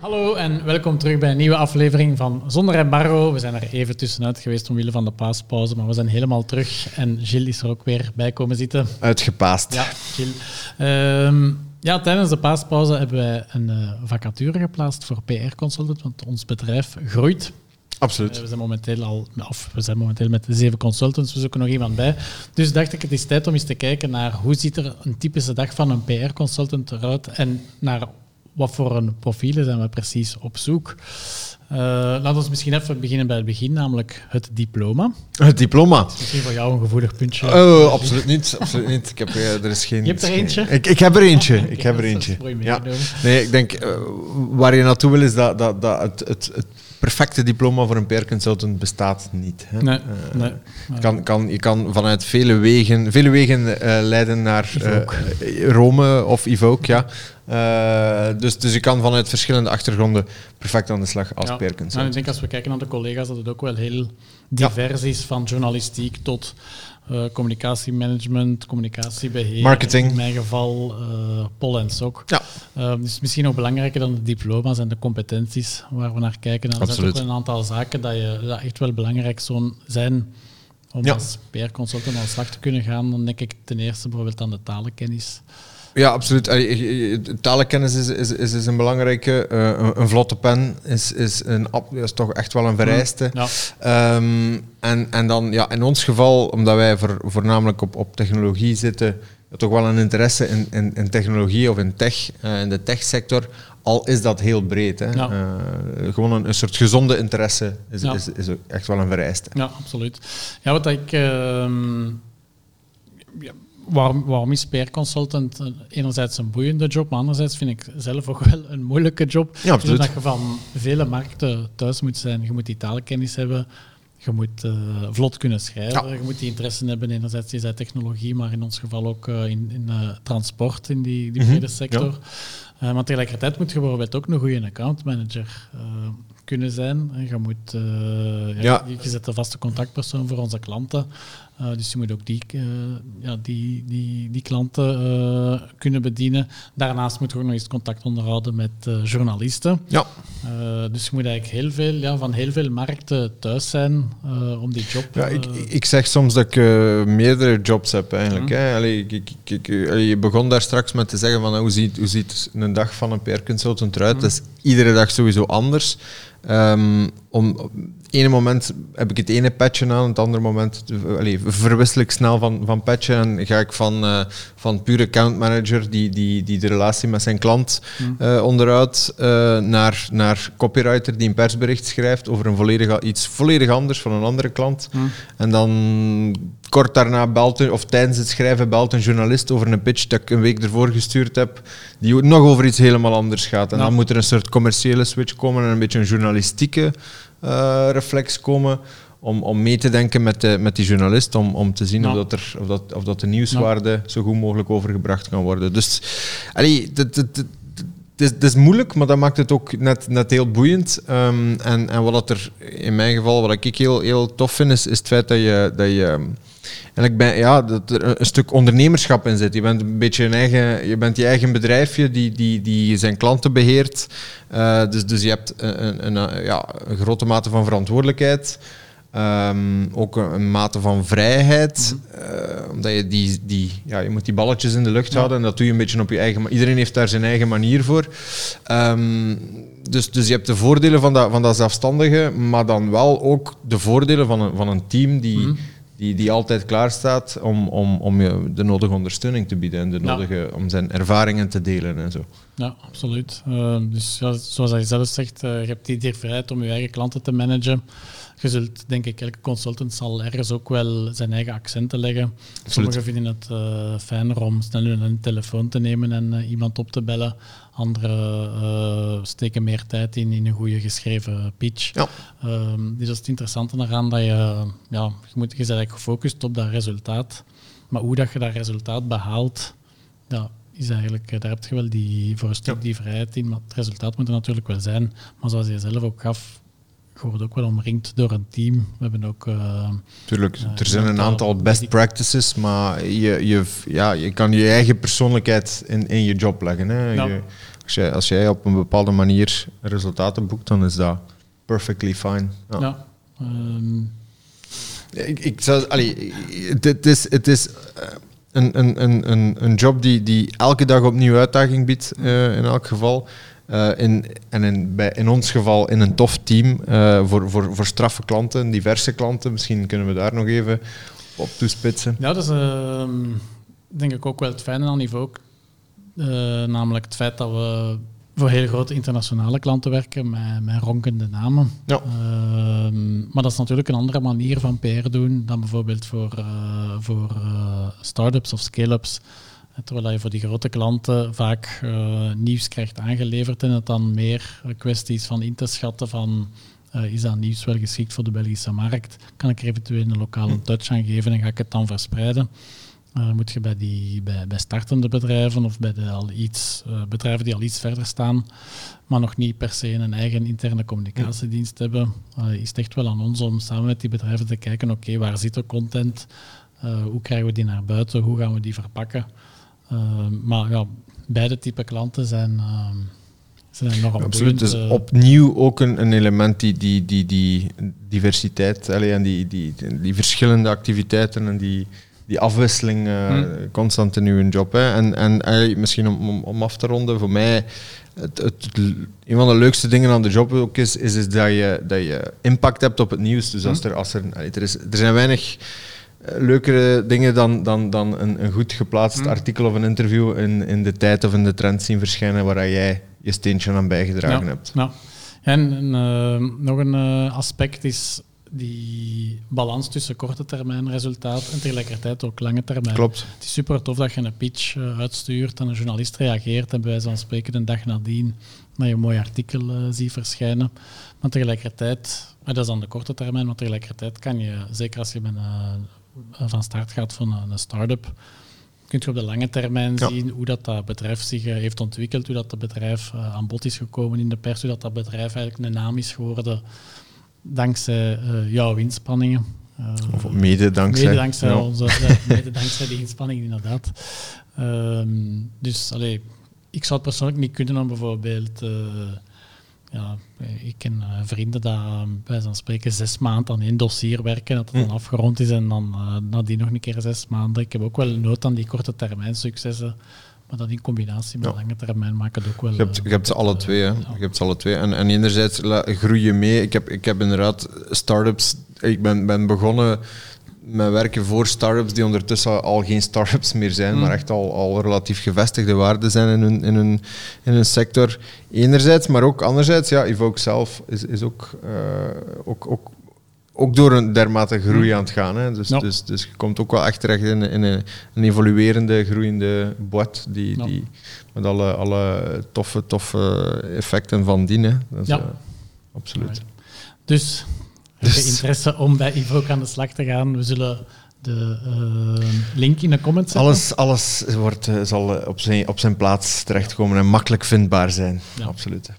Hallo en welkom terug bij een nieuwe aflevering van Zonder Embargo. We zijn er even tussenuit geweest omwille van de paaspauze, maar we zijn helemaal terug. En Gilles is er ook weer bij komen zitten. Uitgepaast. Ja, Gilles. Ehm, ja, tijdens de paaspauze hebben wij een uh, vacature geplaatst voor PR-consultant, want ons bedrijf groeit. Absoluut. Uh, we, zijn momenteel al, of we zijn momenteel met zeven consultants, we zoeken nog iemand bij. Dus dacht ik, het is tijd om eens te kijken naar hoe ziet er een typische dag van een PR-consultant eruit en naar wat voor een profielen zijn we precies op zoek. Uh, laten we misschien even beginnen bij het begin, namelijk het diploma. Het diploma. Dat is misschien voor jou een gevoelig puntje. Oh, absoluut niet. Absoluut niet. Ik heb, uh, er is geen, je hebt er eentje? Ik, ik heb er eentje. ik heb er eentje. Ja. Nee, ik denk, uh, waar je naartoe wil, is dat, dat, dat het, het, het perfecte diploma voor een PR-consultant bestaat niet. Hè? Nee, nee. Kan, kan, je kan vanuit vele wegen, vele wegen leiden naar Rome of Evoke, ja. Uh, dus, dus je kan vanuit verschillende achtergronden perfect aan de slag als ja. Nou, ik denk als we kijken naar de collega's dat het ook wel heel divers ja. is, van journalistiek tot uh, communicatiemanagement, communicatiebeheer. Marketing. In mijn geval uh, pol en sok. Ja. Uh, dus misschien nog belangrijker dan de diploma's en de competenties waar we naar kijken. En er zijn ook een aantal zaken dat, je, dat echt wel belangrijk zijn om ja. als PR-consultant aan de slag te kunnen gaan. Dan denk ik ten eerste bijvoorbeeld aan de talenkennis. Ja, absoluut. Talenkennis is, is, is, is een belangrijke. Uh, een, een, vlotte pen is, is, een, is toch echt wel een vereiste. Ja. Um, en, en dan ja, in ons geval, omdat wij voor, voornamelijk op, op technologie zitten, toch wel een interesse in, in, in technologie of in tech, uh, in de techsector. Al is dat heel breed. Hè. Ja. Uh, gewoon een, een, soort gezonde interesse is, Ja. is, is echt wel een vereiste. Ja, absoluut. Ja, wat ik... ehm, ja, waarom, waarom is PR-consultant enerzijds een boeiende job, maar anderzijds vind ik zelf ook wel een moeilijke job. Ja, absoluut. Dus dat je van vele markten thuis moet zijn. Je moet die talenkennis hebben, je moet uh, vlot kunnen schrijven, Ja. je moet die interesse hebben. Enerzijds is dat technologie, maar in ons geval ook uh, in, in uh, transport, in die, die Mhm, sector. Uh, maar tegelijkertijd moet je bijvoorbeeld ook een goede accountmanager kunnen zijn. En je moet, ja, Ja. Je, je zet de vaste contactpersoon voor onze klanten. Uh, dus je moet ook die, uh, ja, die, die, die klanten uh, kunnen bedienen. Daarnaast moet je ook nog eens contact onderhouden met journalisten. Ja. Dus je moet eigenlijk heel veel, ja, van heel veel markten thuis zijn om die job... Ja, ik, ik zeg soms dat ik meerdere jobs heb eigenlijk. Hè. Allee, ik, ik, ik, je begon daar straks met te zeggen van hoe, ziet, hoe ziet een dag van een PR-consultant eruit. Mhm. Dat is iedere dag sowieso anders. Ehm, om, op het ene moment heb ik het ene patchen aan, het andere moment allee, verwissel ik snel van, van patchen en ga ik van, eh, van pure account manager die, die, die de relatie met zijn klant eh, onderhoudt, eh, naar, naar copywriter die een persbericht schrijft over een volledig, iets volledig anders van een andere klant. Mm. En dan kort daarna belt of tijdens het schrijven belt een journalist over een pitch dat ik een week ervoor gestuurd heb, die nog over iets helemaal anders gaat. En Ja. dan moet er een soort commerciële switch komen en een beetje een journalistieke eh, reflex komen. Om, om mee te denken met, de, met die journalist, om, om te zien Ja. of, dat er, of, dat, of dat de nieuwswaarde zo goed mogelijk overgebracht kan worden. Dus, allee, dat, dat, dat, het is, het is moeilijk, maar dat maakt het ook net, net heel boeiend. Ehm, en, en wat dat er in mijn geval, wat ik heel, heel tof vind, is, is het feit dat je, dat je ehm, eigenlijk bij, ja, dat er een stuk ondernemerschap in zit. Je bent een beetje een eigen, je bent je eigen bedrijfje die, die, die zijn klanten beheert. Eh, dus, dus je hebt een, een, een, ja, een grote mate van verantwoordelijkheid. Ehm, ook een, mate van vrijheid. eh, omdat je die, die, ja, je moet die balletjes in de lucht Ja. houden en dat doe je een beetje op je eigen Iedereen heeft daar zijn eigen manier voor. Ehm, dus, dus je hebt de voordelen van dat, van dat zelfstandige, maar dan wel ook de voordelen van een, van een team die, Mhm. Die, die altijd klaar staat om, om, om je de nodige ondersteuning te bieden en de nodige, om zijn ervaringen te delen en zo. Ja, absoluut. Uh, dus ja, zoals hij zelf zegt, uh, je hebt die vrijheid om je eigen klanten te managen. Je zult, denk ik, elke consultant zal ergens ook wel zijn eigen accenten leggen. Sommigen vinden het uh, fijner om snel een telefoon te nemen en iemand op te bellen. Anderen steken meer tijd in in een goede geschreven pitch. Ja. Um, dus dat is het interessante eraan dat je, ja, je, moet, je bent eigenlijk gefocust op dat resultaat. Maar hoe dat je dat resultaat behaalt, ja, is eigenlijk, daar heb je wel die, voor een stuk Ja. die vrijheid in. Maar het resultaat moet er natuurlijk wel zijn. Maar zoals je zelf ook gaf, je wordt ook wel omringd door een team. We hebben ook... Uh, Tuurlijk, er zijn een aantal best practices, maar je, je, ja, je kan je eigen persoonlijkheid in, in je job leggen. Hè. Je, als, jij, als jij op een bepaalde manier resultaten boekt, dan is dat perfectly fine. Ja. ja ehm. ik, ik zou, allee, het, is, het is een, een, een, een job die, die elke dag opnieuw uitdaging biedt, uh, in elk geval. Uh, in, en in, bij, in ons geval in een tof team uh, voor, voor, voor straffe klanten, diverse klanten. Misschien kunnen we daar nog even op toespitsen. Ja, dat is uh, denk ik ook wel het fijne aan niveau. namelijk het feit dat we voor heel grote internationale klanten werken met, met ronkende namen. Ja. Ehm, maar dat is natuurlijk een andere manier van PR doen dan bijvoorbeeld voor, uh, voor uh, start-ups of scale-ups. Terwijl je voor die grote klanten vaak nieuws krijgt aangeleverd en het dan meer kwesties van in te schatten van is dat nieuws wel geschikt voor de Belgische markt? Kan ik er eventueel een lokale touch aan geven en ga ik het dan verspreiden? Uh, moet je bij, die, bij, bij startende bedrijven of bij de al iets, uh, bedrijven die al iets verder staan, maar nog niet per se een eigen interne communicatiedienst hebben, uh, is het echt wel aan ons om samen met die bedrijven te kijken, oké, waar zit de content, hoe krijgen we die naar buiten, hoe gaan we die verpakken. maar ja, beide type klanten zijn, zijn enorm Absoluut, dus opnieuw ook een, een element die, die, die, die diversiteit allee, en die, die, die verschillende activiteiten en die die afwisseling uh, constant in uw job. Hè. En, en misschien om, om, om, af te ronden, voor mij, het, het, een van de leukste dingen aan de job ook is, is, is dat, je, dat je impact hebt op het nieuws. Dus als hm. er, als er, er, is, er zijn weinig eh, leukere dingen dan, dan, dan een, een goed geplaatst hm. artikel of een interview in, in de tijd of in de trend zien verschijnen waar jij je steentje aan bijgedragen hebt. Ja. En uh, nog een aspect is die balans tussen korte termijn resultaat en tegelijkertijd ook lange termijn. Klopt. Het is super tof dat je een pitch uh, uitstuurt en een journalist reageert en bij wijze van spreken een dag nadien dat je een mooi artikel uh, ziet verschijnen. Maar tegelijkertijd, uh, dat is aan de korte termijn, maar tegelijkertijd kan je, zeker als je met van start gaat van een, een start-up, kun je op de lange termijn zien hoe dat, dat bedrijf zich heeft ontwikkeld, hoe dat, dat bedrijf aan bod is gekomen in de pers, hoe dat, dat bedrijf eigenlijk een naam is geworden dankzij uh, jouw inspanningen. Uh, of mede dankzij. Mede dankzij, onze, mede dankzij die inspanningen, inderdaad. Um, dus allee, ik zou het persoonlijk niet kunnen om bijvoorbeeld... Ja, ik ken vrienden die bij zo'n spreken zes maanden aan één dossier werken, dat het dan hm. afgerond is en dan nadien nog een keer zes maanden. Ik heb ook wel nood aan die korte termijn successen. Maar dat in combinatie met lange termijn maakt het ook wel... Je hebt, je hebt ze alle twee, hè. Je hebt ze alle twee. En, en enerzijds groei je mee. Ik heb, ik heb inderdaad start-ups... Ik ben, ben begonnen met werken voor start-ups die ondertussen al geen start-ups meer zijn, mm. maar echt al, al relatief gevestigde waarden zijn in hun, in, hun, in hun sector. Enerzijds, maar ook anderzijds, ja, Evoke zelf is, is ook, uh, ook, ook ook door een dermate groei hm. aan het gaan. Hè. Dus, dus, dus je komt ook wel echt terecht in, in een, een, evoluerende, groeiende boot die, die, met alle, alle toffe, toffe effecten van dienen. Dus, ja. Uh, absoluut. Dus, heb je dus- interesse om bij Ivo aan de slag te gaan? We zullen de uh, link in de comments zetten. Alles, alles wordt, uh, zal op, zijn, op zijn plaats terechtkomen en makkelijk vindbaar zijn. Ja. Absoluut.